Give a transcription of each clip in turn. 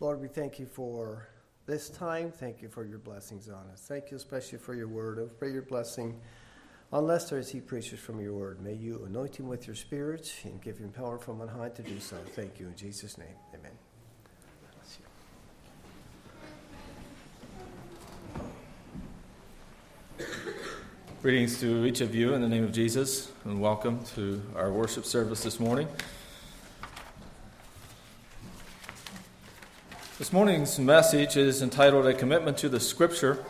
Lord, we thank you for this time. Thank you for your blessings on us. Thank you especially for your word. I pray your blessing on Lester as he preaches from your word. May you anoint him with your spirit and give him power from on high to do so. Thank you in Jesus' name. Amen. Greetings to each of you in the name of Jesus, and welcome to our worship service this morning. This morning's message is entitled A Commitment to the Scripture.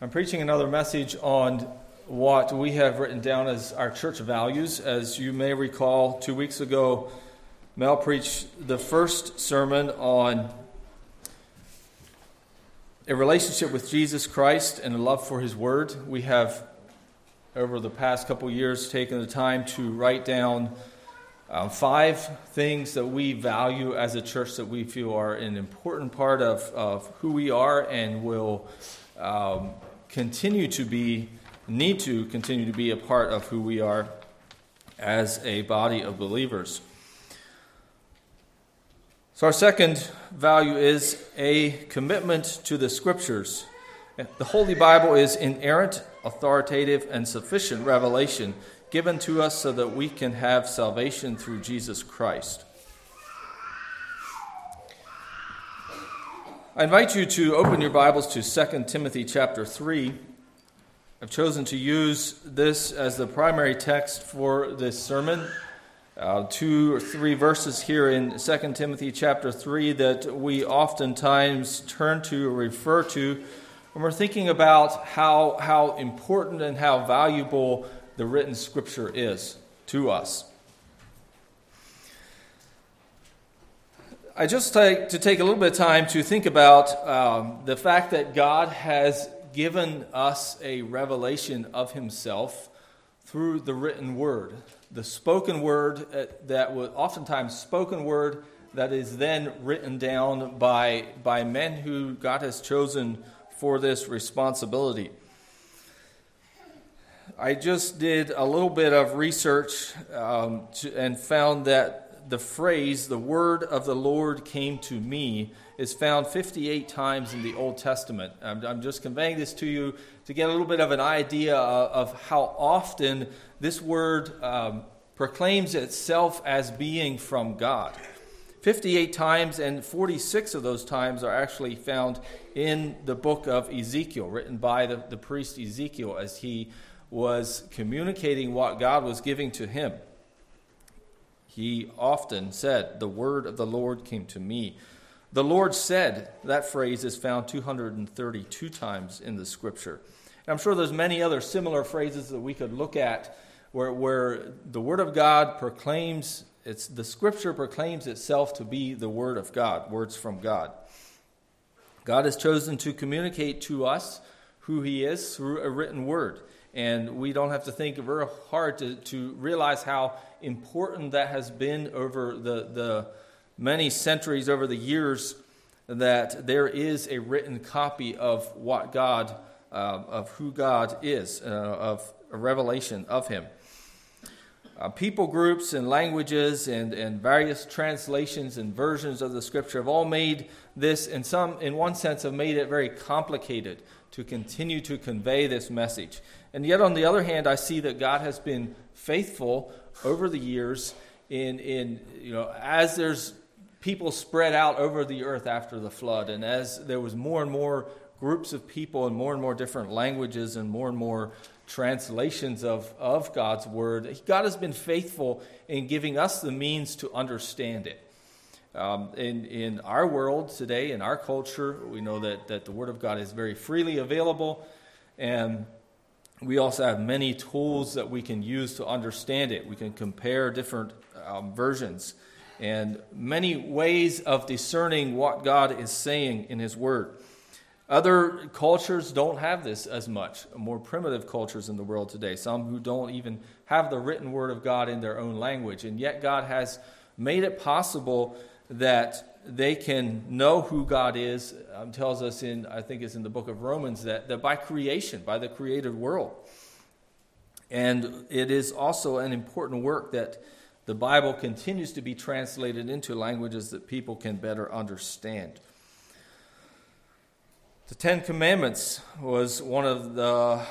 I'm preaching another message on what we have written down as our church values. As you may recall, two weeks ago, Mel preached the first sermon on a relationship with Jesus Christ and a love for His Word. We have, over the past couple years, taken the time to write down uh, five things that we value as a church that we feel are an important part of, of who we are and will um, continue to be, need to continue to be a part of who we are as a body of believers. So, our second value is a commitment to the scriptures. The Holy Bible is inerrant, authoritative, and sufficient revelation given to us so that we can have salvation through Jesus Christ. I invite you to open your Bibles to 2 Timothy chapter 3. I've chosen to use this as the primary text for this sermon uh, two or three verses here in 2 Timothy chapter 3 that we oftentimes turn to or refer to when we're thinking about how, how important and how valuable the written scripture is to us. I just like to take a little bit of time to think about um, the fact that God has given us a revelation of Himself through the written word the spoken word uh, that was oftentimes spoken word that is then written down by, by men who God has chosen for this responsibility. I just did a little bit of research um, to, and found that the phrase, the word of the Lord came to me, is found 58 times in the Old Testament. I'm, I'm just conveying this to you to get a little bit of an idea of, of how often this word um, proclaims itself as being from God. 58 times, and 46 of those times are actually found in the book of Ezekiel, written by the, the priest Ezekiel as he was communicating what God was giving to him. He often said, The word of the Lord came to me. The Lord said, that phrase is found 232 times in the scripture. And I'm sure there's many other similar phrases that we could look at where, where the Word of God proclaims, it's, the Scripture proclaims itself to be the Word of God, words from God. God has chosen to communicate to us who He is through a written Word. And we don't have to think very hard to, to realize how important that has been over the, the many centuries, over the years, that there is a written copy of what God, uh, of who God is, uh, of a revelation of Him. Uh, people groups and languages and, and various translations and versions of the scripture have all made this, in, some, in one sense, have made it very complicated to continue to convey this message. And yet, on the other hand, I see that God has been faithful over the years in, in you know, as there's people spread out over the earth after the flood, and as there was more and more groups of people and more and more different languages and more and more translations of, of God's Word, God has been faithful in giving us the means to understand it. Um, in, in our world today, in our culture, we know that, that the Word of God is very freely available, and we also have many tools that we can use to understand it. We can compare different um, versions and many ways of discerning what God is saying in His Word. Other cultures don't have this as much, more primitive cultures in the world today, some who don't even have the written word of God in their own language. And yet, God has made it possible that they can know who God is. Um, tells us in, I think it's in the book of Romans, that, that by creation, by the created world. And it is also an important work that the Bible continues to be translated into languages that people can better understand. The Ten Commandments was one of the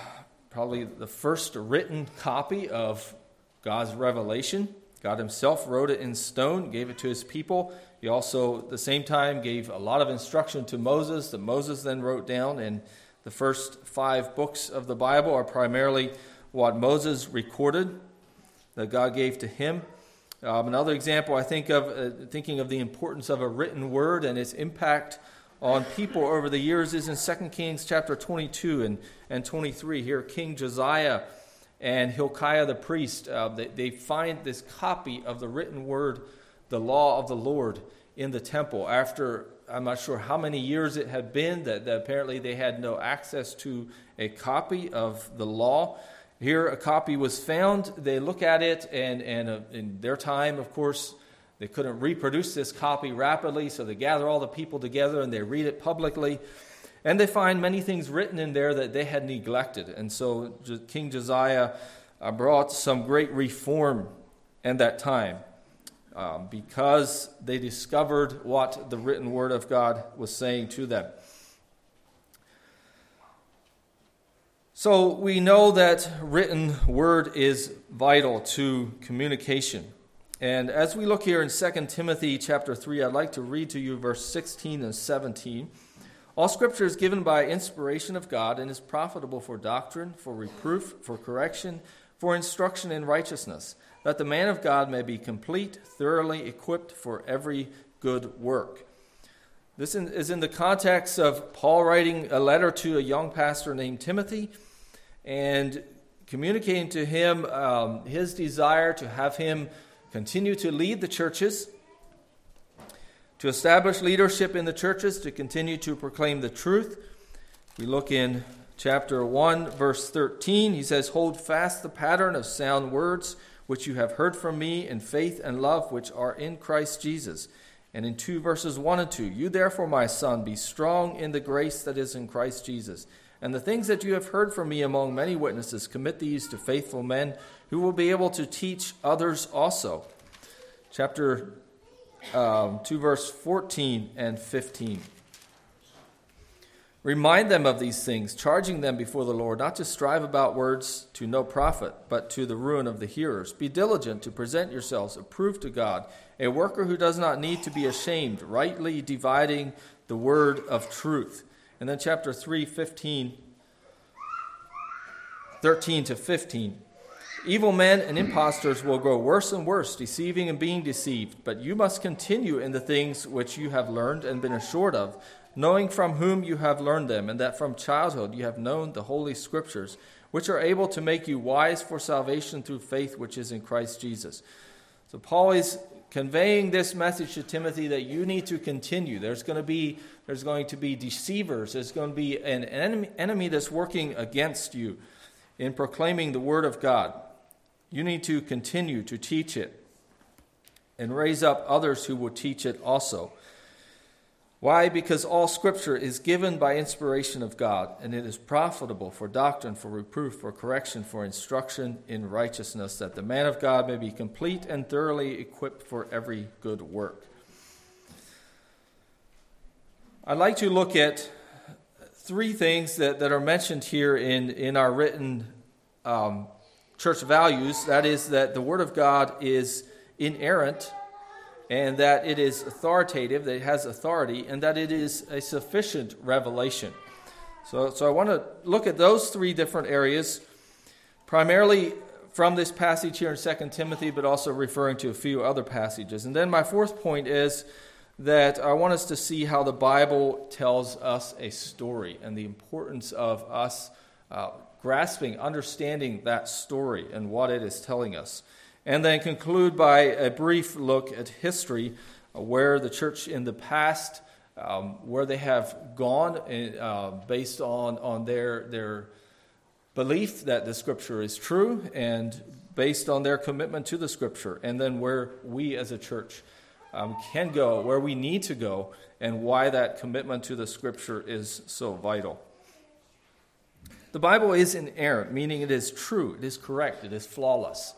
probably the first written copy of God's revelation. God Himself wrote it in stone, gave it to His people. He also, at the same time, gave a lot of instruction to Moses that Moses then wrote down. And the first five books of the Bible are primarily what Moses recorded that God gave to him. Um, another example, I think of uh, thinking of the importance of a written word and its impact on people over the years is in 2 Kings chapter 22 and, and 23. Here, King Josiah and Hilkiah the priest, uh, they, they find this copy of the written word the law of the Lord in the temple after I'm not sure how many years it had been that, that, apparently they had no access to a copy of the law. Here, a copy was found. They look at it, and, and uh, in their time, of course, they couldn't reproduce this copy rapidly, so they gather all the people together and they read it publicly. And they find many things written in there that they had neglected. And so King Josiah uh, brought some great reform in that time um, because they discovered what the written word of God was saying to them. So we know that written word is vital to communication. And as we look here in 2 Timothy chapter 3, I'd like to read to you verse 16 and 17. All scripture is given by inspiration of God and is profitable for doctrine, for reproof, for correction, for instruction in righteousness that the man of God may be complete, thoroughly equipped for every good work. This is in the context of Paul writing a letter to a young pastor named Timothy and communicating to him um, his desire to have him continue to lead the churches, to establish leadership in the churches, to continue to proclaim the truth. We look in chapter 1, verse 13. He says, Hold fast the pattern of sound words which you have heard from me in faith and love which are in Christ Jesus. And in 2 verses 1 and 2, you therefore, my son, be strong in the grace that is in Christ Jesus. And the things that you have heard from me among many witnesses, commit these to faithful men who will be able to teach others also. Chapter um, 2, verse 14 and 15. Remind them of these things, charging them before the Lord not to strive about words to no profit, but to the ruin of the hearers. Be diligent to present yourselves approved to God, a worker who does not need to be ashamed, rightly dividing the word of truth. And then chapter 3, 15, 13 to 15. Evil men and impostors will grow worse and worse, deceiving and being deceived. But you must continue in the things which you have learned and been assured of knowing from whom you have learned them, and that from childhood you have known the Holy Scriptures, which are able to make you wise for salvation through faith which is in Christ Jesus. So, Paul is conveying this message to Timothy that you need to continue. There's going to be, there's going to be deceivers, there's going to be an enemy, that's working against you in proclaiming the Word of God. You need to continue to teach it and raise up others who will teach it also. Why? Because all Scripture is given by inspiration of God, and it is profitable for doctrine, for reproof, for correction, for instruction in righteousness, that the man of God may be complete and thoroughly equipped for every good work. I'd like to look at three things that, that are mentioned here in, in our written um, church values. That is, that the Word of God is inerrant and that it is authoritative, that it has authority, and that it is a sufficient revelation. So, so I want to look at those three different areas, primarily from this passage here in 2 Timothy, but also referring to a few other passages. And then my fourth point is that I want us to see how the Bible tells us a story and the importance of us uh, grasping, understanding that story and what it is telling us and then conclude by a brief look at history, uh, where the church in the past, um, where they have gone uh, based on, on their, their belief that the scripture is true and based on their commitment to the scripture, and then where we as a church um, can go, where we need to go, and why that commitment to the scripture is so vital. The Bible is inerrant, meaning it is true, it is correct, it is flawless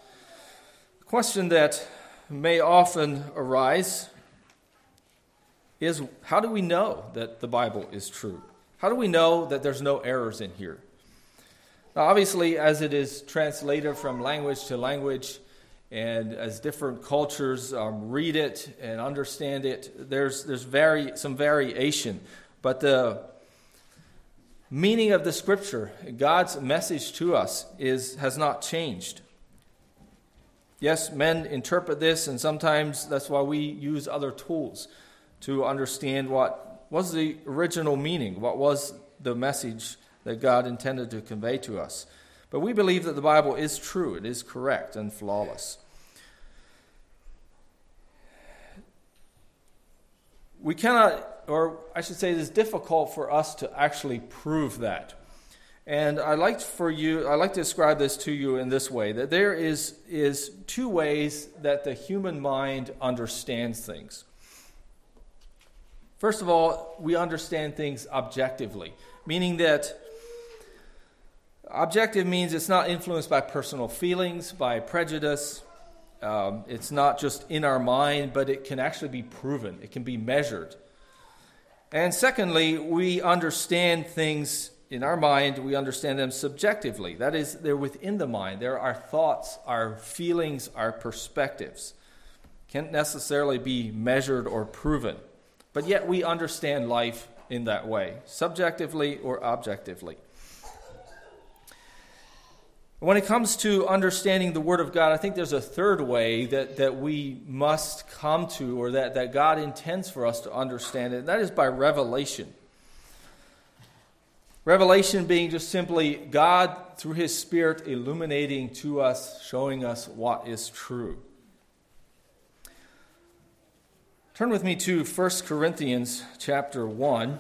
question that may often arise is how do we know that the Bible is true? How do we know that there's no errors in here? Now, obviously, as it is translated from language to language, and as different cultures um, read it and understand it, there's, there's vari- some variation. But the meaning of the scripture, God's message to us, is, has not changed. Yes, men interpret this, and sometimes that's why we use other tools to understand what was the original meaning, what was the message that God intended to convey to us. But we believe that the Bible is true, it is correct and flawless. We cannot, or I should say, it is difficult for us to actually prove that. And I like for you, I like to describe this to you in this way: that there is is two ways that the human mind understands things. First of all, we understand things objectively, meaning that objective means it's not influenced by personal feelings, by prejudice. Um, it's not just in our mind, but it can actually be proven, it can be measured. And secondly, we understand things in our mind, we understand them subjectively. That is, they're within the mind. They're our thoughts, our feelings, our perspectives. Can't necessarily be measured or proven. But yet we understand life in that way, subjectively or objectively. When it comes to understanding the Word of God, I think there's a third way that, that we must come to, or that, that God intends for us to understand it, and that is by revelation. Revelation being just simply God, through His Spirit, illuminating to us, showing us what is true. Turn with me to 1 Corinthians chapter 1.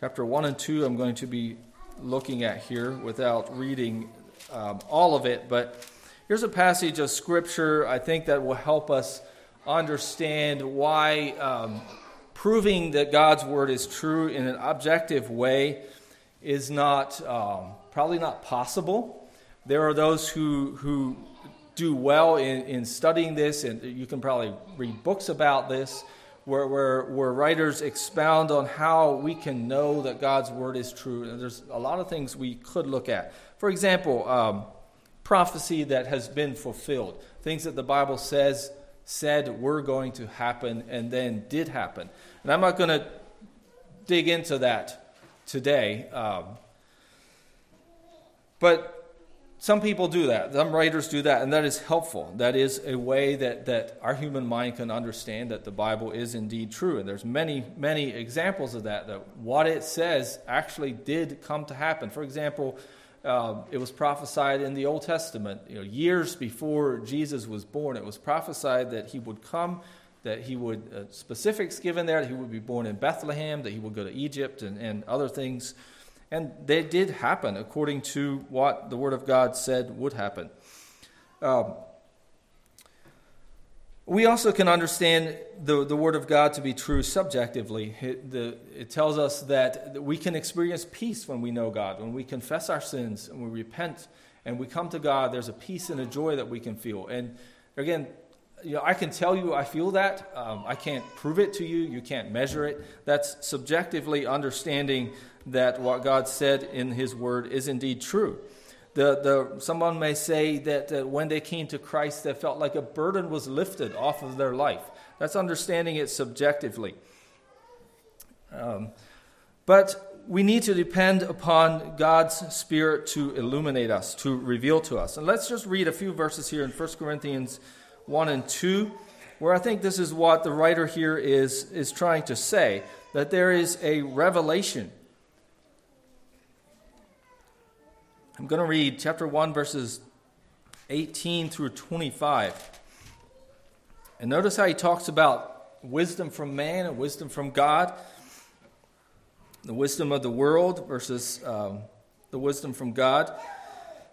Chapter 1 and 2, I'm going to be looking at here without reading um, all of it, but here's a passage of Scripture I think that will help us understand why um, proving that God's Word is true in an objective way is not um, probably not possible. There are those who, who do well in, in studying this, and you can probably read books about this, where, where, where writers expound on how we can know that God's word is true. And there's a lot of things we could look at. For example, um, prophecy that has been fulfilled, things that the Bible says said were going to happen and then did happen. And I'm not going to dig into that today. Um, but some people do that. Some writers do that, and that is helpful. That is a way that, that our human mind can understand that the Bible is indeed true. And there's many, many examples of that, that what it says actually did come to happen. For example, uh, it was prophesied in the Old Testament, you know, years before Jesus was born. It was prophesied that he would come, that he would, uh, specifics given there, that he would be born in Bethlehem, that he would go to Egypt, and, and other things. And they did happen according to what the Word of God said would happen. Um, we also can understand the, the Word of God to be true subjectively. It, the, it tells us that we can experience peace when we know God. When we confess our sins and we repent and we come to God, there's a peace and a joy that we can feel. And again, you know, I can tell you I feel that. Um, I can't prove it to you. You can't measure it. That's subjectively understanding that what God said in His Word is indeed true. The, the, someone may say that uh, when they came to Christ, they felt like a burden was lifted off of their life. That's understanding it subjectively. Um, but we need to depend upon God's Spirit to illuminate us, to reveal to us. And let's just read a few verses here in 1 Corinthians 1 and 2, where I think this is what the writer here is, is trying to say that there is a revelation I'm going to read chapter 1, verses 18 through 25. And notice how he talks about wisdom from man and wisdom from God, the wisdom of the world versus um, the wisdom from God.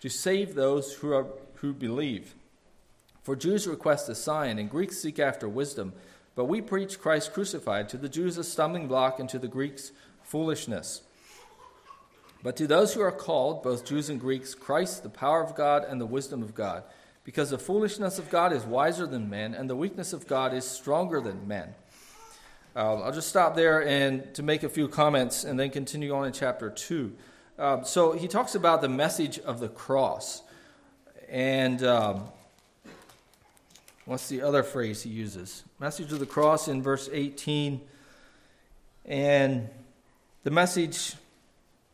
to save those who, are, who believe. For Jews request a sign, and Greeks seek after wisdom. But we preach Christ crucified, to the Jews a stumbling block, and to the Greeks foolishness. But to those who are called, both Jews and Greeks, Christ, the power of God and the wisdom of God. Because the foolishness of God is wiser than men, and the weakness of God is stronger than men. Uh, I'll just stop there and to make a few comments and then continue on in chapter 2. Um, so he talks about the message of the cross. And um, what's the other phrase he uses? Message of the cross in verse 18. And the message,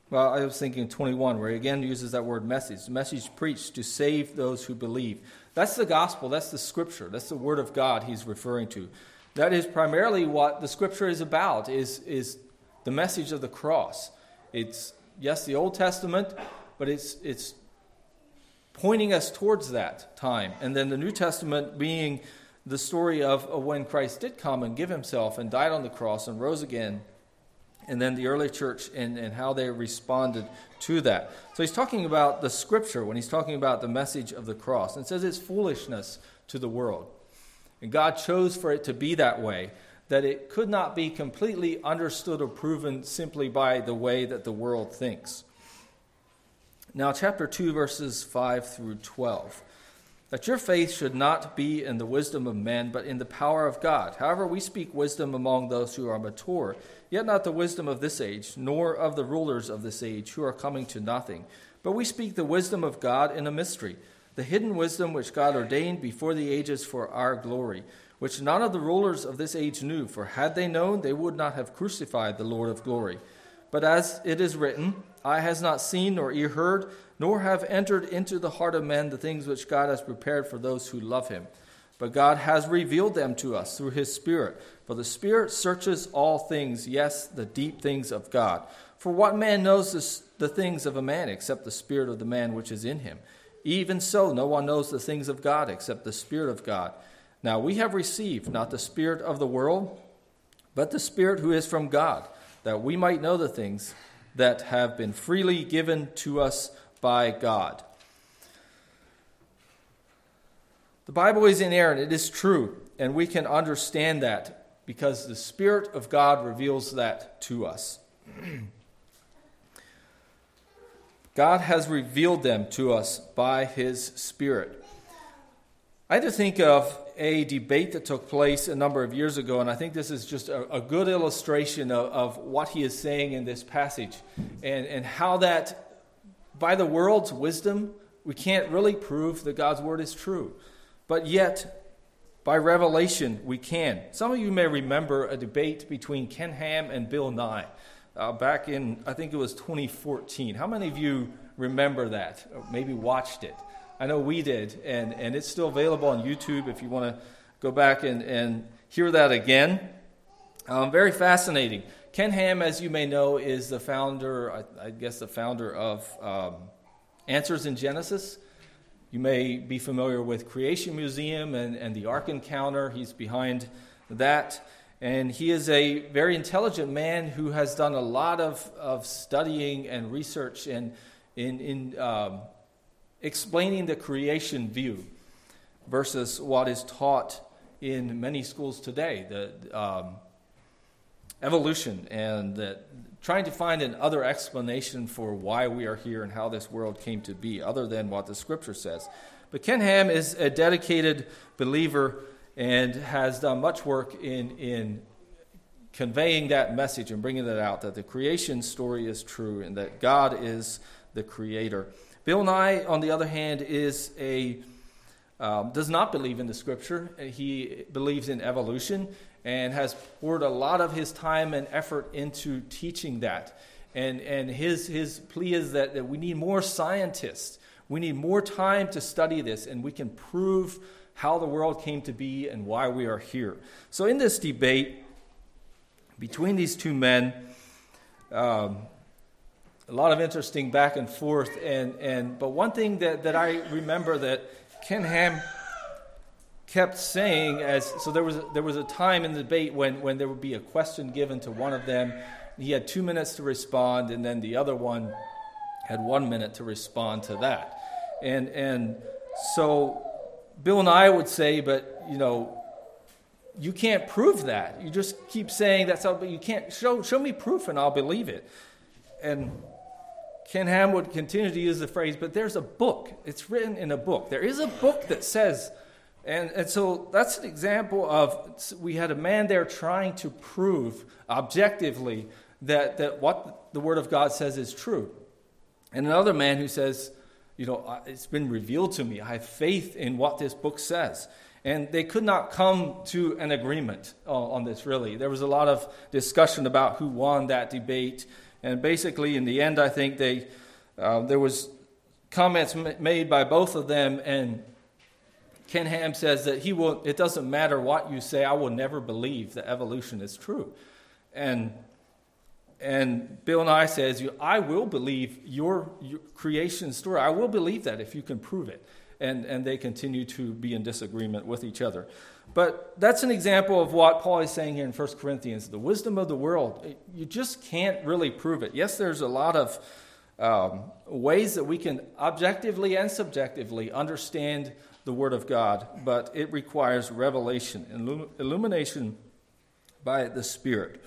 well, I was thinking 21, where he again uses that word message. The message preached to save those who believe. That's the gospel, that's the scripture, that's the word of God he's referring to. That is primarily what the scripture is about, is, is the message of the cross. It's yes, the Old Testament, but it's, it's pointing us towards that time. And then the New Testament being the story of, of when Christ did come and give himself and died on the cross and rose again. And then the early church and, and how they responded to that. So he's talking about the scripture when he's talking about the message of the cross. And says it's foolishness to the world. And God chose for it to be that way that it could not be completely understood or proven simply by the way that the world thinks. Now, chapter 2, verses 5 through 12. That your faith should not be in the wisdom of men, but in the power of God. However, we speak wisdom among those who are mature, yet not the wisdom of this age, nor of the rulers of this age, who are coming to nothing. But we speak the wisdom of God in a mystery, the hidden wisdom which God ordained before the ages for our glory which none of the rulers of this age knew, for had they known, they would not have crucified the Lord of glory. But as it is written, Eye has not seen, nor ear heard, nor have entered into the heart of men the things which God has prepared for those who love him. But God has revealed them to us through his Spirit. For the Spirit searches all things, yes, the deep things of God. For what man knows the things of a man except the Spirit of the man which is in him? Even so, no one knows the things of God except the Spirit of God. Now we have received not the Spirit of the world, but the Spirit who is from God, that we might know the things that have been freely given to us by God. The Bible is inerrant, it is true, and we can understand that because the Spirit of God reveals that to us. God has revealed them to us by His Spirit. I had to think of a debate that took place a number of years ago, and I think this is just a, a good illustration of, of, what he is saying in this passage and, and how that, by the world's wisdom, we can't really prove that God's word is true. But yet, by revelation, we can. Some of you may remember a debate between Ken Ham and Bill Nye uh, back in, I think it was 2014. How many of you remember that? Or maybe watched it? I know we did, and, and it's still available on YouTube if you want to go back and, and hear that again. Um, very fascinating. Ken Ham, as you may know, is the founder, I, I guess, the founder of um, Answers in Genesis. You may be familiar with Creation Museum and, and the Ark Encounter. He's behind that. And he is a very intelligent man who has done a lot of, of studying and research in, in, in um, explaining the creation view versus what is taught in many schools today the um, evolution and that trying to find another explanation for why we are here and how this world came to be other than what the scripture says. But ken ham is a dedicated believer and has done much work in, in conveying that message and bringing that out that the creation story is true and that god is the creator Bill Nye, on the other hand, is a um, does not believe in the scripture. He believes in evolution and has poured a lot of his time and effort into teaching that. And, and his, his plea is that, that we need more scientists. We need more time to study this, and we can prove how the world came to be and why we are here. So, in this debate between these two men, um, a lot of interesting back and forth. And, and, but one thing that, that I remember that Ken Ham, kept saying as so there was there was a time in the debate when when there would be a question given to one of them. He had 2 minutes to respond and then the other one had 1 minute to respond to that. And and so Bill Nye would say but you know you can't prove that. You just keep saying that's how but you can't show show me proof and I'll believe it. And Ken Ham would continue to use the phrase, but there's a book. It's written in a book. There is a book that says, and, and so that's an example of we had a man there trying to prove objectively that, that what the Word of God says is true. And another man who says, you know, it's been revealed to me. I have faith in what this book says. And they could not come to an agreement on this, really. There was a lot of discussion about who won that debate. And basically, in the end, I think they, uh, there was comments made by both of them, and Ken Ham says that he will. It doesn't matter what you say. I will never believe that evolution is true, and and Bill Nye says, I will believe your, your creation story. I will believe that if you can prove it. And, and they continue to be in disagreement with each other. But that's an example of what Paul is saying here in 1 Corinthians. The wisdom of the world, you just can't really prove it. Yes, there's a lot of um, ways that we can objectively and subjectively understand the Word of God, but it requires revelation and illumination by the Spirit.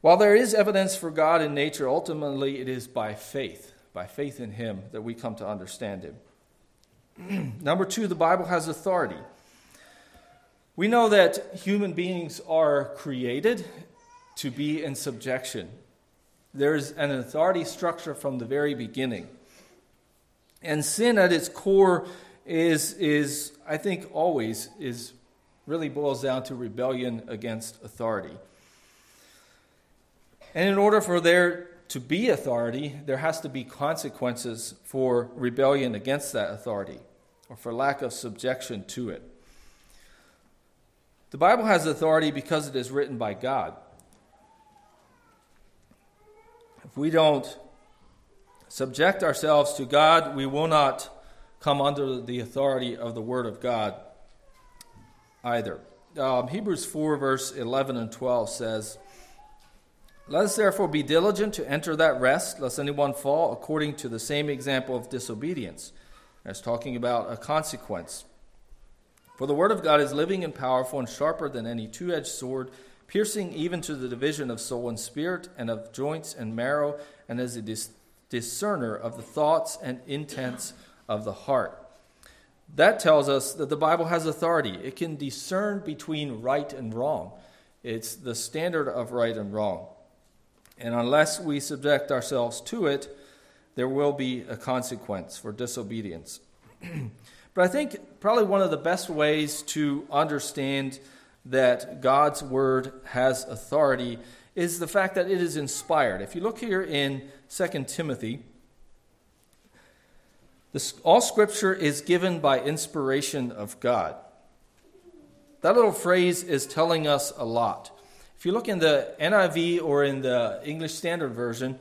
While there is evidence for God in nature, ultimately it is by faith, by faith in Him, that we come to understand Him. Number two, the Bible has authority. We know that human beings are created to be in subjection. There's an authority structure from the very beginning. And sin at its core is, is I think, always is really boils down to rebellion against authority. And in order for there to be authority, there has to be consequences for rebellion against that authority or for lack of subjection to it. The Bible has authority because it is written by God. If we don't subject ourselves to God, we will not come under the authority of the Word of God either. Um, Hebrews 4, verse 11 and 12 says, Let us therefore be diligent to enter that rest, lest anyone fall according to the same example of disobedience. That's talking about a consequence. For the word of God is living and powerful and sharper than any two edged sword, piercing even to the division of soul and spirit, and of joints and marrow, and as a dis- discerner of the thoughts and intents of the heart. That tells us that the Bible has authority. It can discern between right and wrong. It's the standard of right and wrong. And unless we subject ourselves to it, there will be a consequence for disobedience. but I think probably one of the best ways to understand that God's word has authority is the fact that it is inspired. If you look here in 2 Timothy, this, all scripture is given by inspiration of God. That little phrase is telling us a lot. If you look in the NIV or in the English Standard Version,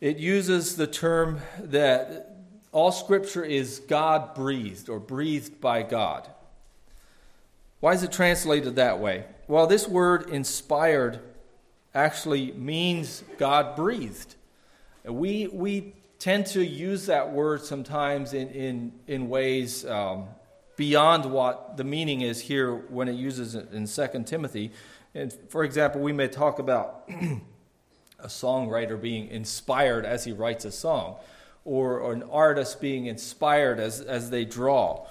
it uses the term that all scripture is God breathed or breathed by God. Why is it translated that way? Well, this word inspired actually means God breathed. We, we tend to use that word sometimes in, in, in ways um, beyond what the meaning is here when it uses it in 2 Timothy. And for example, we may talk about a songwriter being inspired as he writes a song, or, or an artist being inspired as, as they draw.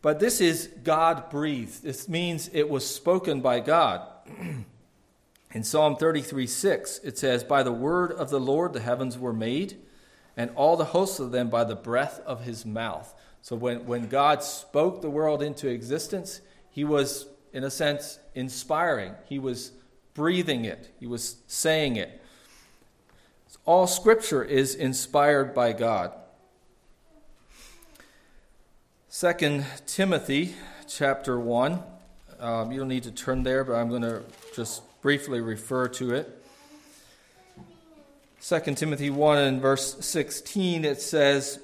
But this is God breathed. This means it was spoken by God. In Psalm 33 6, it says, By the word of the Lord the heavens were made, and all the hosts of them by the breath of his mouth. So when, when God spoke the world into existence, he was, in a sense, inspiring. He was breathing it, he was saying it. All scripture is inspired by God. 2 Timothy chapter 1. Um, you don't need to turn there, but I'm going to just briefly refer to it. 2 Timothy 1 and verse 16, it says,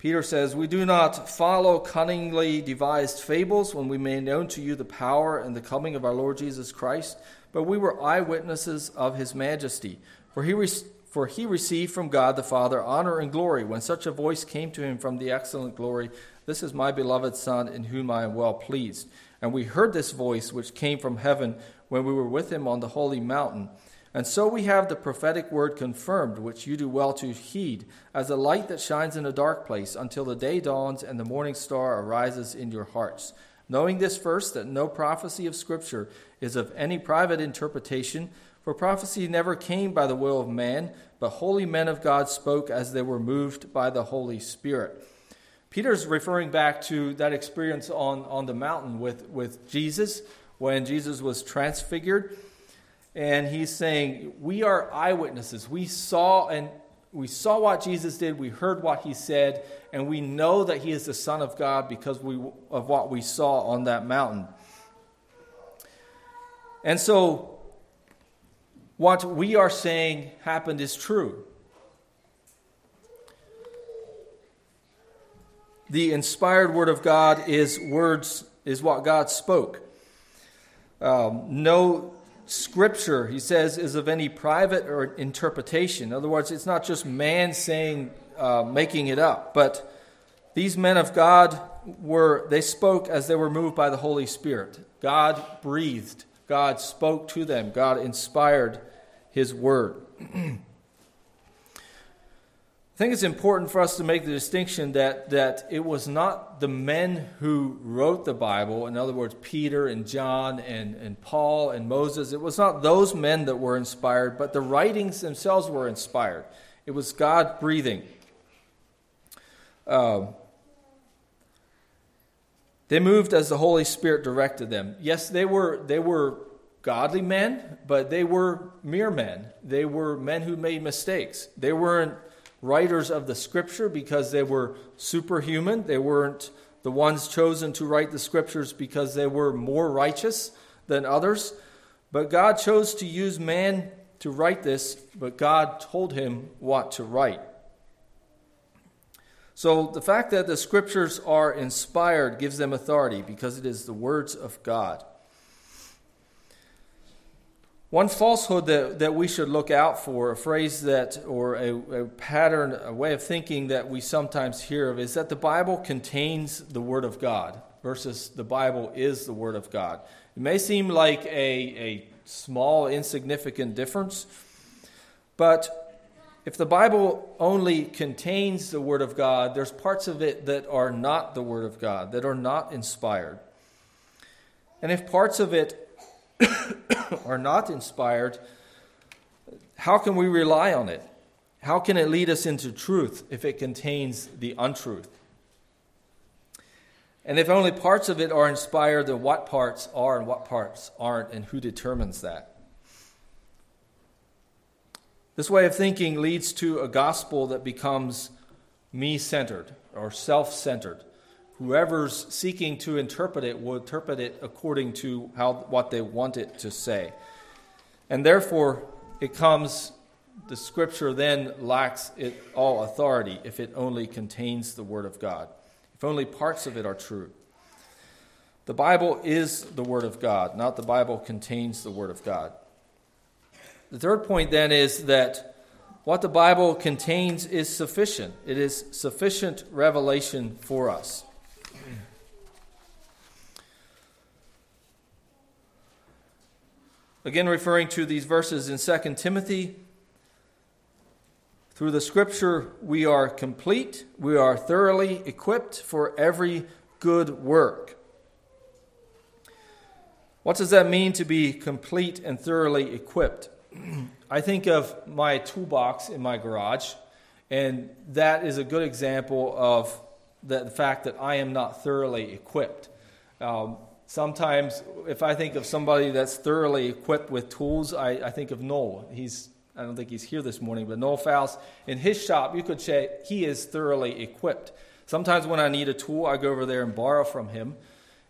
Peter says, We do not follow cunningly devised fables when we made known to you the power and the coming of our Lord Jesus Christ, but we were eyewitnesses of his majesty. For he, re- for he received from God the Father honor and glory when such a voice came to him from the excellent glory This is my beloved Son, in whom I am well pleased. And we heard this voice which came from heaven when we were with him on the holy mountain. And so we have the prophetic word confirmed, which you do well to heed, as a light that shines in a dark place until the day dawns and the morning star arises in your hearts. Knowing this first, that no prophecy of Scripture is of any private interpretation, for prophecy never came by the will of man, but holy men of God spoke as they were moved by the Holy Spirit. Peter's referring back to that experience on, on the mountain with, with Jesus when Jesus was transfigured and he's saying we are eyewitnesses we saw and we saw what jesus did we heard what he said and we know that he is the son of god because we, of what we saw on that mountain. And so what we are saying happened is true. The inspired word of god is words is what god spoke. Um, no scripture, he says, is of any private or interpretation. In other words, it's not just man saying, uh, making it up, but these men of God were, they spoke as they were moved by the Holy Spirit. God breathed, God spoke to them, God inspired his word. I think it's important for us to make the distinction that, that it was not the men who wrote the Bible, in other words, Peter and John and, and Paul and Moses, it was not those men that were inspired, but the writings themselves were inspired. It was God breathing. Uh, they moved as the Holy Spirit directed them. Yes, they were, they were godly men, but they were mere men. They were men who made mistakes. They weren't writers of the scripture because they were superhuman. They weren't the ones chosen to write the scriptures because they were more righteous than others. But God chose to use man to write this, but God told him what to write. So the fact that the scriptures are inspired gives them authority because it is the words of God. One falsehood that, that we should look out for, a phrase that, or a, a, pattern, a way of thinking that we sometimes hear of, is that the Bible contains the Word of God versus the Bible is the Word of God. It may seem like a, a small, insignificant difference, but if the Bible only contains the Word of God, there's parts of it that are not the Word of God, that are not inspired. And if parts of it are not inspired, how can we rely on it? How can it lead us into truth if it contains the untruth? And if only parts of it are inspired, then what parts are and what parts aren't, and who determines that? This way of thinking leads to a gospel that becomes me centered or self centered whoever's seeking to interpret it will interpret it according to how, what they want it to say. And therefore, it comes, the scripture then lacks it all authority if it only contains the Word of God, if only parts of it are true. The Bible is the Word of God, not the Bible contains the Word of God. The third point then is that what the Bible contains is sufficient. It is sufficient revelation for us. Again, referring to these verses in 2 Timothy, through the scripture we are complete, we are thoroughly equipped for every good work. What does that mean to be complete and thoroughly equipped? I think of my toolbox in my garage, and that is a good example of the, fact that I am not thoroughly equipped. Um, Sometimes, if I think of somebody that's thoroughly equipped with tools, I, I think of Noel. He's, I don't think he's here this morning, but Noel Faust, in his shop, you could say he is thoroughly equipped. Sometimes when I need a tool, I go over there and borrow from him.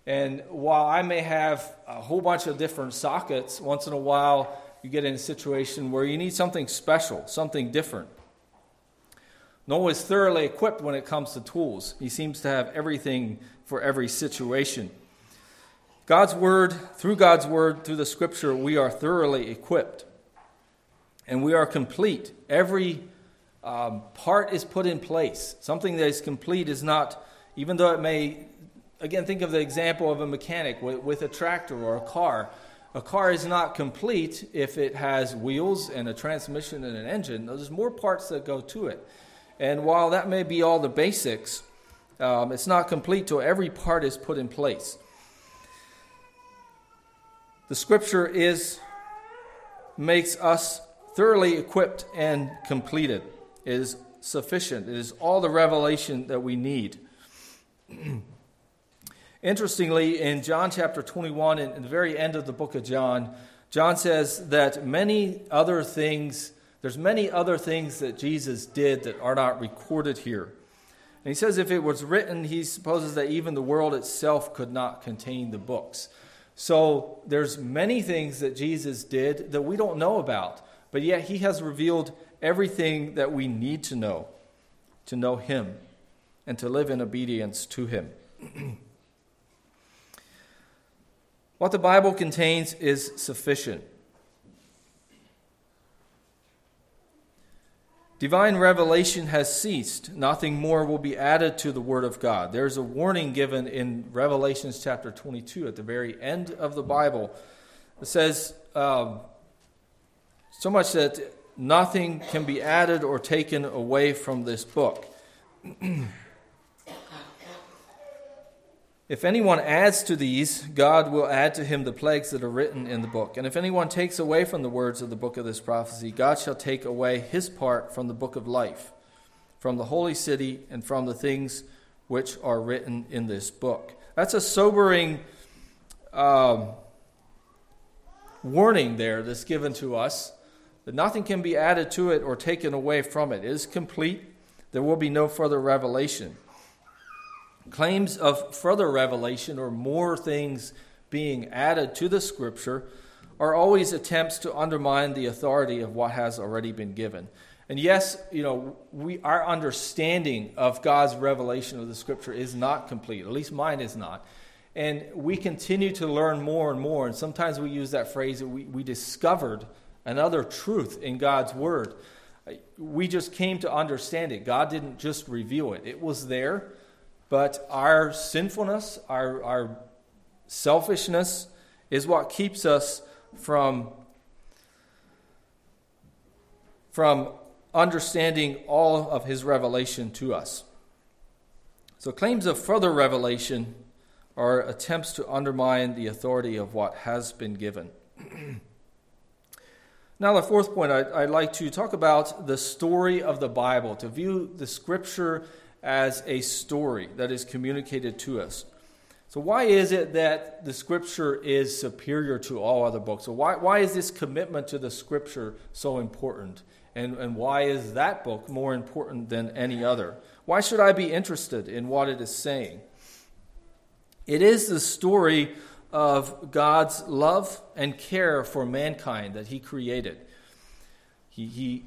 And while I may have a whole bunch of different sockets, once in a while you get in a situation where you need something special, something different. Noah is thoroughly equipped when it comes to tools. He seems to have everything for every situation. God's Word, through God's Word, through the Scripture, we are thoroughly equipped. And we are complete. Every um, part is put in place. Something that is complete is not, even though it may, again, think of the example of a mechanic with, with a tractor or a car. A car is not complete if it has wheels and a transmission and an engine. There's more parts that go to it. And while that may be all the basics, um, it's not complete till every part is put in place. The scripture is makes us thoroughly equipped and completed. It is sufficient. It is all the revelation that we need. Interestingly, in John chapter 21, in the very end of the book of John, John says that many other things, there's many other things that Jesus did that are not recorded here. And he says if it was written, he supposes that even the world itself could not contain the books. So there's many things that Jesus did that we don't know about, but yet he has revealed everything that we need to know to know him and to live in obedience to him. what the Bible contains is sufficient. Divine revelation has ceased. Nothing more will be added to the Word of God. There's a warning given in Revelations chapter 22 at the very end of the Bible. It says, um, so much that nothing can be added or taken away from this book. If anyone adds to these, God will add to him the plagues that are written in the book. And if anyone takes away from the words of the book of this prophecy, God shall take away his part from the book of life, from the holy city, and from the things which are written in this book. That's a sobering um, warning there that's given to us that nothing can be added to it or taken away from it. It is complete. There will be no further revelation. Claims of further revelation or more things being added to the scripture are always attempts to undermine the authority of what has already been given. And yes, you know, we, our understanding of God's revelation of the scripture is not complete. At least mine is not. And we continue to learn more and more. And sometimes we use that phrase that we, we discovered another truth in God's word. We just came to understand it. God didn't just reveal it, it was there but our sinfulness, our, our selfishness, is what keeps us from, from understanding all of his revelation to us. So, claims of further revelation are attempts to undermine the authority of what has been given. now, the fourth point, I'd, I'd, like to talk about the story of the Bible, to view the scripture as a story that is communicated to us. So, why is it that the scripture is superior to all other books? So, why, why is this commitment to the scripture so important? And, and why is that book more important than any other? Why should I be interested in what it is saying? It is the story of God's love and care for mankind that He created. He, he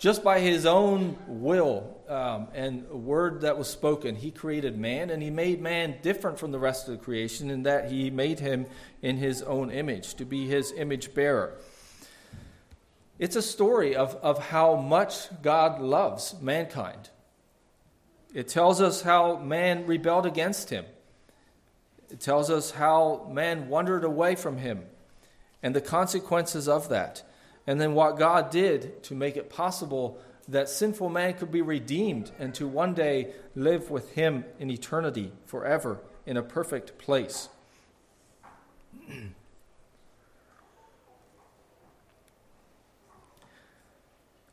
just by his own will um, and word that was spoken, he created man, and he made man different from the rest of the creation in that he made him in his own image, to be his image bearer. It's a story of, of how much God loves mankind. It tells us how man rebelled against him. It tells us how man wandered away from him and the consequences of that and then what God did to make it possible that sinful man could be redeemed and to one day live with Him in eternity forever in a perfect place.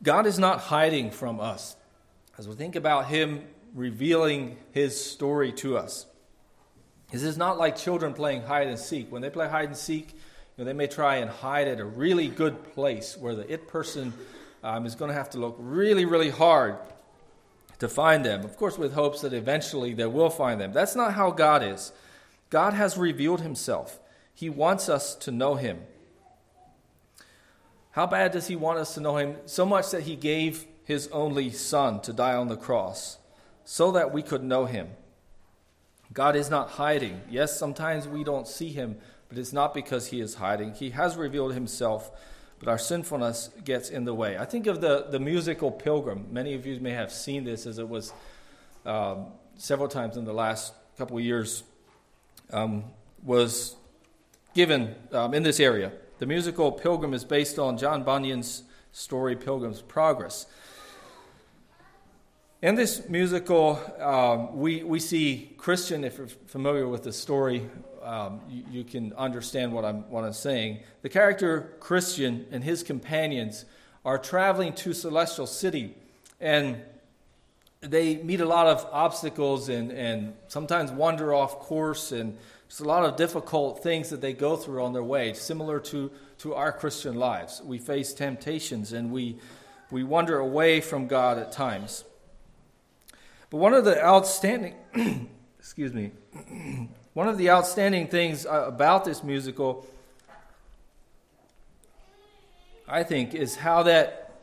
God is not hiding from us as we think about Him revealing His story to us. This is not like children playing hide and seek. When they play hide and seek, know, they may try and hide at a really good place where the it person um, is going to have to look really, really hard to find them. Of course, with hopes that eventually they will find them. That's not how God is. God has revealed himself, He wants us to know Him. How bad does He want us to know Him? So much that He gave his only Son to die on the cross so that we could know him. God is not hiding. Yes, sometimes we don't see him, but it's not because he is hiding. He has revealed himself, but our sinfulness gets in the way. I think of the, the musical Pilgrim. Many of you may have seen this as it was um, several times in the last couple of years, um, was given um, in this area. The musical Pilgrim is based on John Bunyan's story, Pilgrim's Progress. In this musical, um, we, we see Christian, if you're familiar with the story, um, you, you, can understand what I'm, what I'm saying. The character Christian and his companions are traveling to Celestial City, and they meet a lot of obstacles and, and sometimes wander off course, and there's a lot of difficult things that they go through on their way, similar to, to our Christian lives. We face temptations and we, we wander away from God at times. But one of the outstanding, excuse me, one of the outstanding things uh, about this musical, I think, is how that.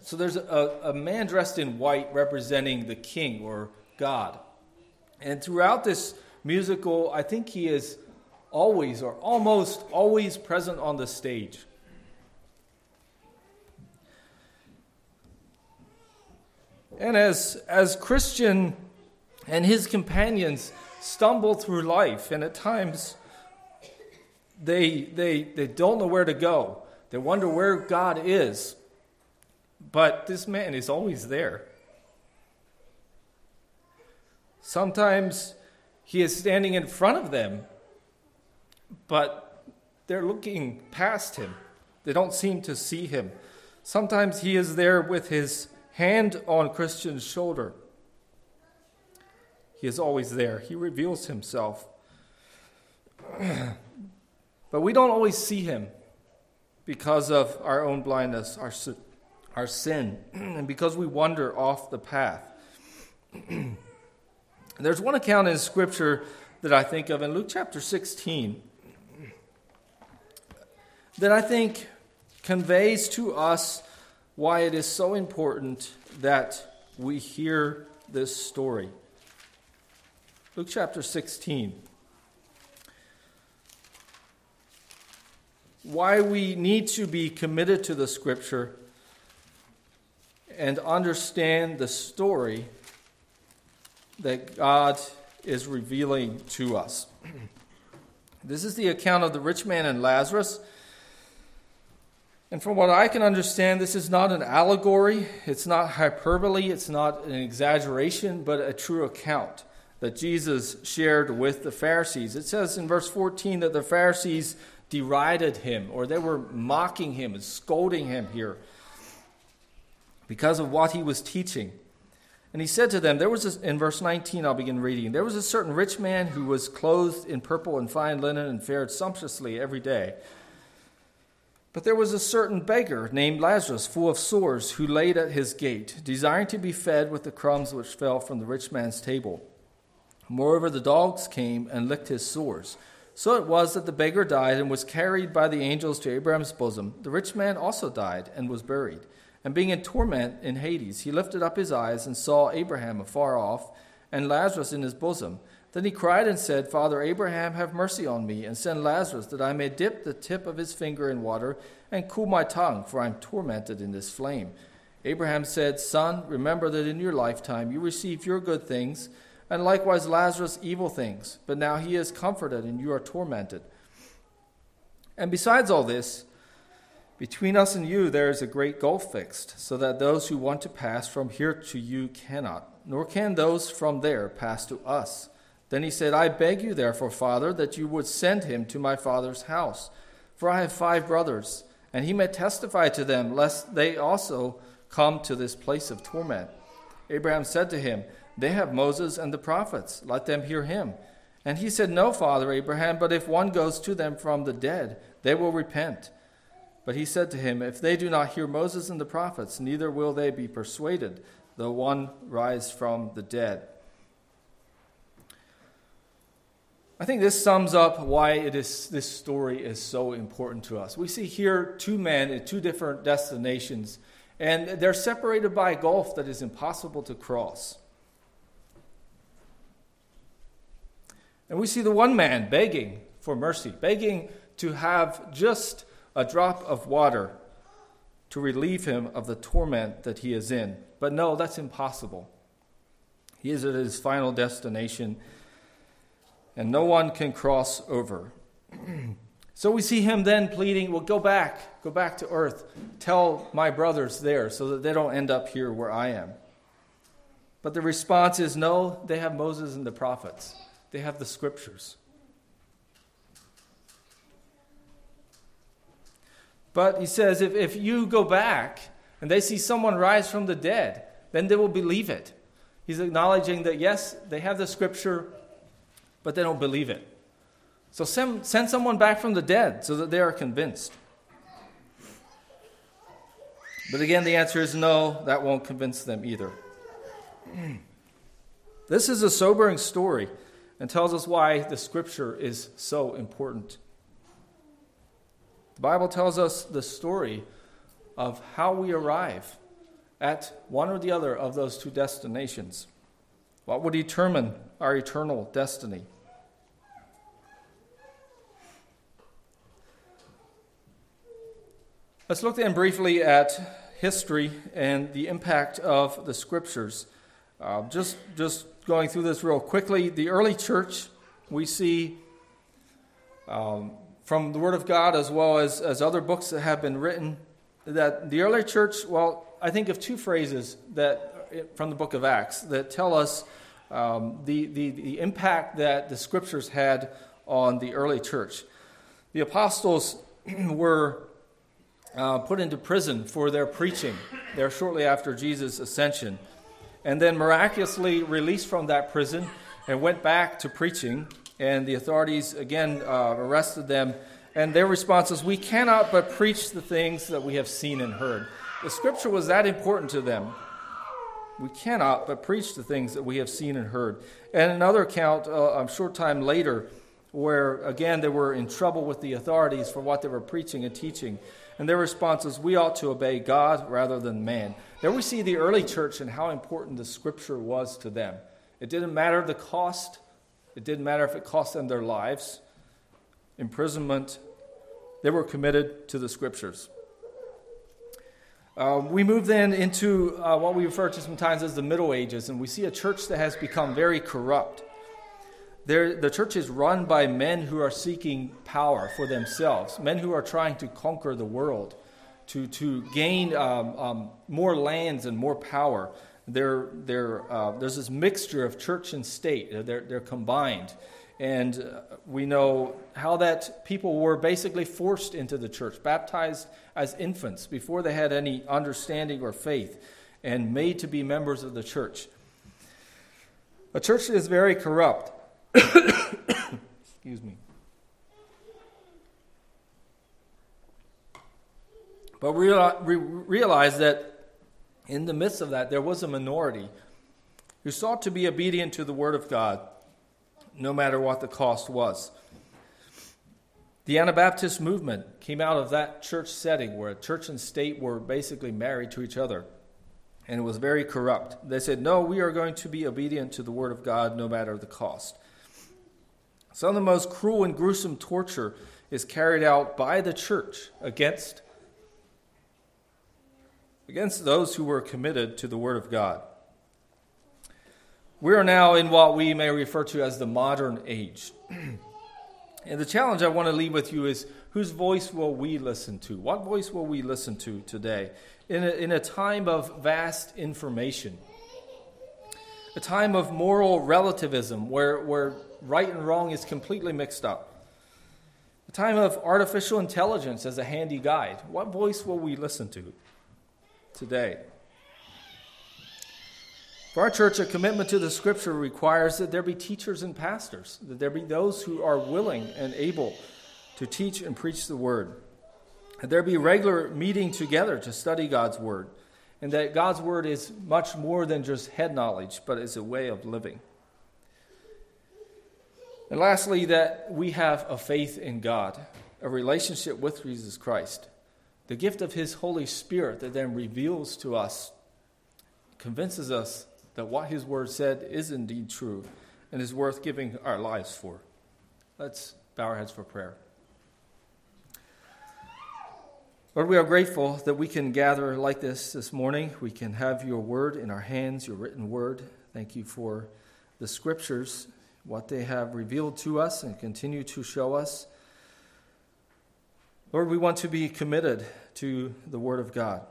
So there's a, a man dressed in white representing the king or God. And throughout this musical, I think he is always or almost always present on the stage. And as, as Christian and his companions stumble through life, and at times they, they, they don't know where to go, they wonder where God is. But this man is always there. Sometimes he is standing in front of them, but they're looking past him. They don't seem to see him. Sometimes he is there with his hand on Christian's shoulder. He is always there, he reveals himself. but we don't always see him because of our own blindness, our, our sin, and because we wander off the path. There's one account in Scripture that I think of in Luke chapter 16 that I think conveys to us why it is so important that we hear this story. Luke chapter 16. Why we need to be committed to the scripture and understand the story that God is revealing to us. This is the account of the rich man and Lazarus. And from what I can understand, this is not an allegory, it's not hyperbole, it's not an exaggeration, but a true account that Jesus shared with the Pharisees. It says in verse 14 that the Pharisees derided him, or they were mocking him and scolding him here because of what he was teaching. And he said to them, there was a, in verse 19, I'll begin reading, there was a certain rich man who was clothed in purple and fine linen and fared sumptuously every day. But there was a certain beggar named Lazarus, full of sores, who laid at his gate, desiring to be fed with the crumbs which fell from the rich man's table. Moreover, the dogs came and licked his sores. So it was that the beggar died and was carried by the angels to Abraham's bosom. The rich man also died and was buried. And being in torment in Hades, he lifted up his eyes and saw Abraham afar off and Lazarus in his bosom. Then he cried and said, Father Abraham, have mercy on me, and send Lazarus, that I may dip the tip of his finger in water and cool my tongue, for I am tormented in this flame. Abraham said, Son, remember that in your lifetime you received your good things, and likewise Lazarus evil things, but now he is comforted and you are tormented. And besides all this, between us and you there is a great gulf fixed, so that those who want to pass from here to you cannot, nor can those from there pass to us. Then he said, I beg you, therefore, Father, that you would send him to my father's house. For I have five brothers, and he may testify to them, lest they also come to this place of torment. Abraham said to him, They have Moses and the prophets. Let them hear him. And he said, No, Father Abraham, but if one goes to them from the dead, they will repent. But he said to him, If they do not hear Moses and the prophets, neither will they be persuaded, though one rise from the dead. I think this sums up why it is, this story is so important to us. We see here two men in two different destinations, And they're separated by a gulf that is impossible to cross. And we see the one man begging for mercy, begging to have just a drop of water to relieve him of the torment that he is in. But no, that's impossible. He is at his final destination, and no one can cross over. so we see him then pleading, Well, go back, go back to earth. Tell my brothers there so that they don't end up here where I am. But the response is no, they have Moses and the prophets, they have the scriptures. But he says, if, if you go back and they see someone rise from the dead, then they will believe it. He's acknowledging that, yes, they have the scripture, but they don't believe it. So send, send someone back from the dead so that they are convinced. But again, the answer is no, that won't convince them either. This is a sobering story and tells us why the scripture is so important. The Bible tells us the story of how we arrive at one or the other of those two destinations. What would determine our eternal destiny? Let's look then briefly at history and the impact of the scriptures. Uh, just, just going through this real quickly, the early church, we see um, from the Word of God as well as, as other books that have been written that the early church, well, I think of two phrases that from the book of Acts that tell us um, the, the, the impact that the scriptures had on the early church. The apostles were uh, put into prison for their preaching. There shortly after Jesus' ascension, and then miraculously released from that prison and went back to preaching and the authorities again uh, arrested them. And their response was, We cannot but preach the things that we have seen and heard. The scripture was that important to them. We cannot but preach the things that we have seen and heard. And another account, uh, a short time later, where again they were in trouble with the authorities for what they were preaching and teaching. And their response was, We ought to obey God rather than man. There we see the early church and how important the scripture was to them. It didn't matter the cost, it didn't matter if it cost them their lives, imprisonment. They were committed to the scriptures. Uh, we move then into uh, what we refer to sometimes as the Middle Ages, and we see a church that has become very corrupt. There, the church is run by men who are seeking power for themselves, men who are trying to conquer the world, to, to gain um, um, more lands and more power they're, they're, uh, there's this mixture of church and state. They're, they're combined. And uh, we know how that people were basically forced into the church, baptized as infants before they had any understanding or faith, and made to be members of the church. A church is very corrupt. Excuse me. But we realize that in the midst of that, there was a minority who sought to be obedient to the Word of God, no matter what the cost was. The Anabaptist movement came out of that church setting where church and state were basically married to each other, and it was very corrupt. They said, No, we are going to be obedient to the Word of God no matter the cost. Some of the most cruel and gruesome torture is carried out by the church against against those who were committed to the Word of God. We are now in what we may refer to as the modern age. and the challenge I want to leave with you is whose voice will we listen to? What voice will we listen to today? In a, in a time of vast information, a time of moral relativism where, where right and wrong is completely mixed up, a time of artificial intelligence as a handy guide. What voice will we listen to? Today. For our church, a commitment to the scripture requires that there be teachers and pastors, that there be those who are willing and able to teach and preach the word, that there be regular meeting together to study God's word, and that God's word is much more than just head knowledge, but is a way of living. And lastly, that we have a faith in God, a relationship with Jesus Christ the gift of His Holy Spirit that then reveals to us, convinces us that what His Word said is indeed true and is worth giving our lives for. Let's bow our heads for prayer. Lord, we are grateful that we can gather like this this morning. We can have your word in our hands, your written word. Thank you for the scriptures, what they have revealed to us and continue to show us. Lord, we want to be committed to the word of God,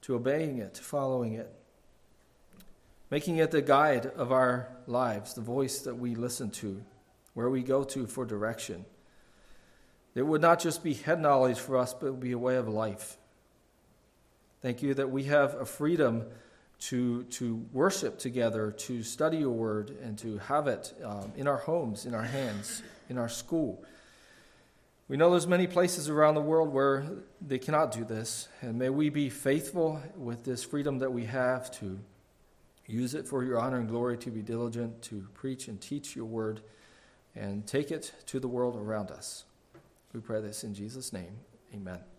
to obeying it, to following it, making it the guide of our lives, the voice that we listen to, where we go to for direction. It would not just be head knowledge for us, but it would be a way of life. Thank you that we have a freedom to, to worship together, to study your word, and to have it um, in our homes, in our hands, in our school. We know there's many places around the world where they cannot do this, and may we be faithful with this freedom that we have to use it for your honor and glory, to be diligent, to preach and teach your word, and take it to the world around us. We pray this in Jesus' name. Amen.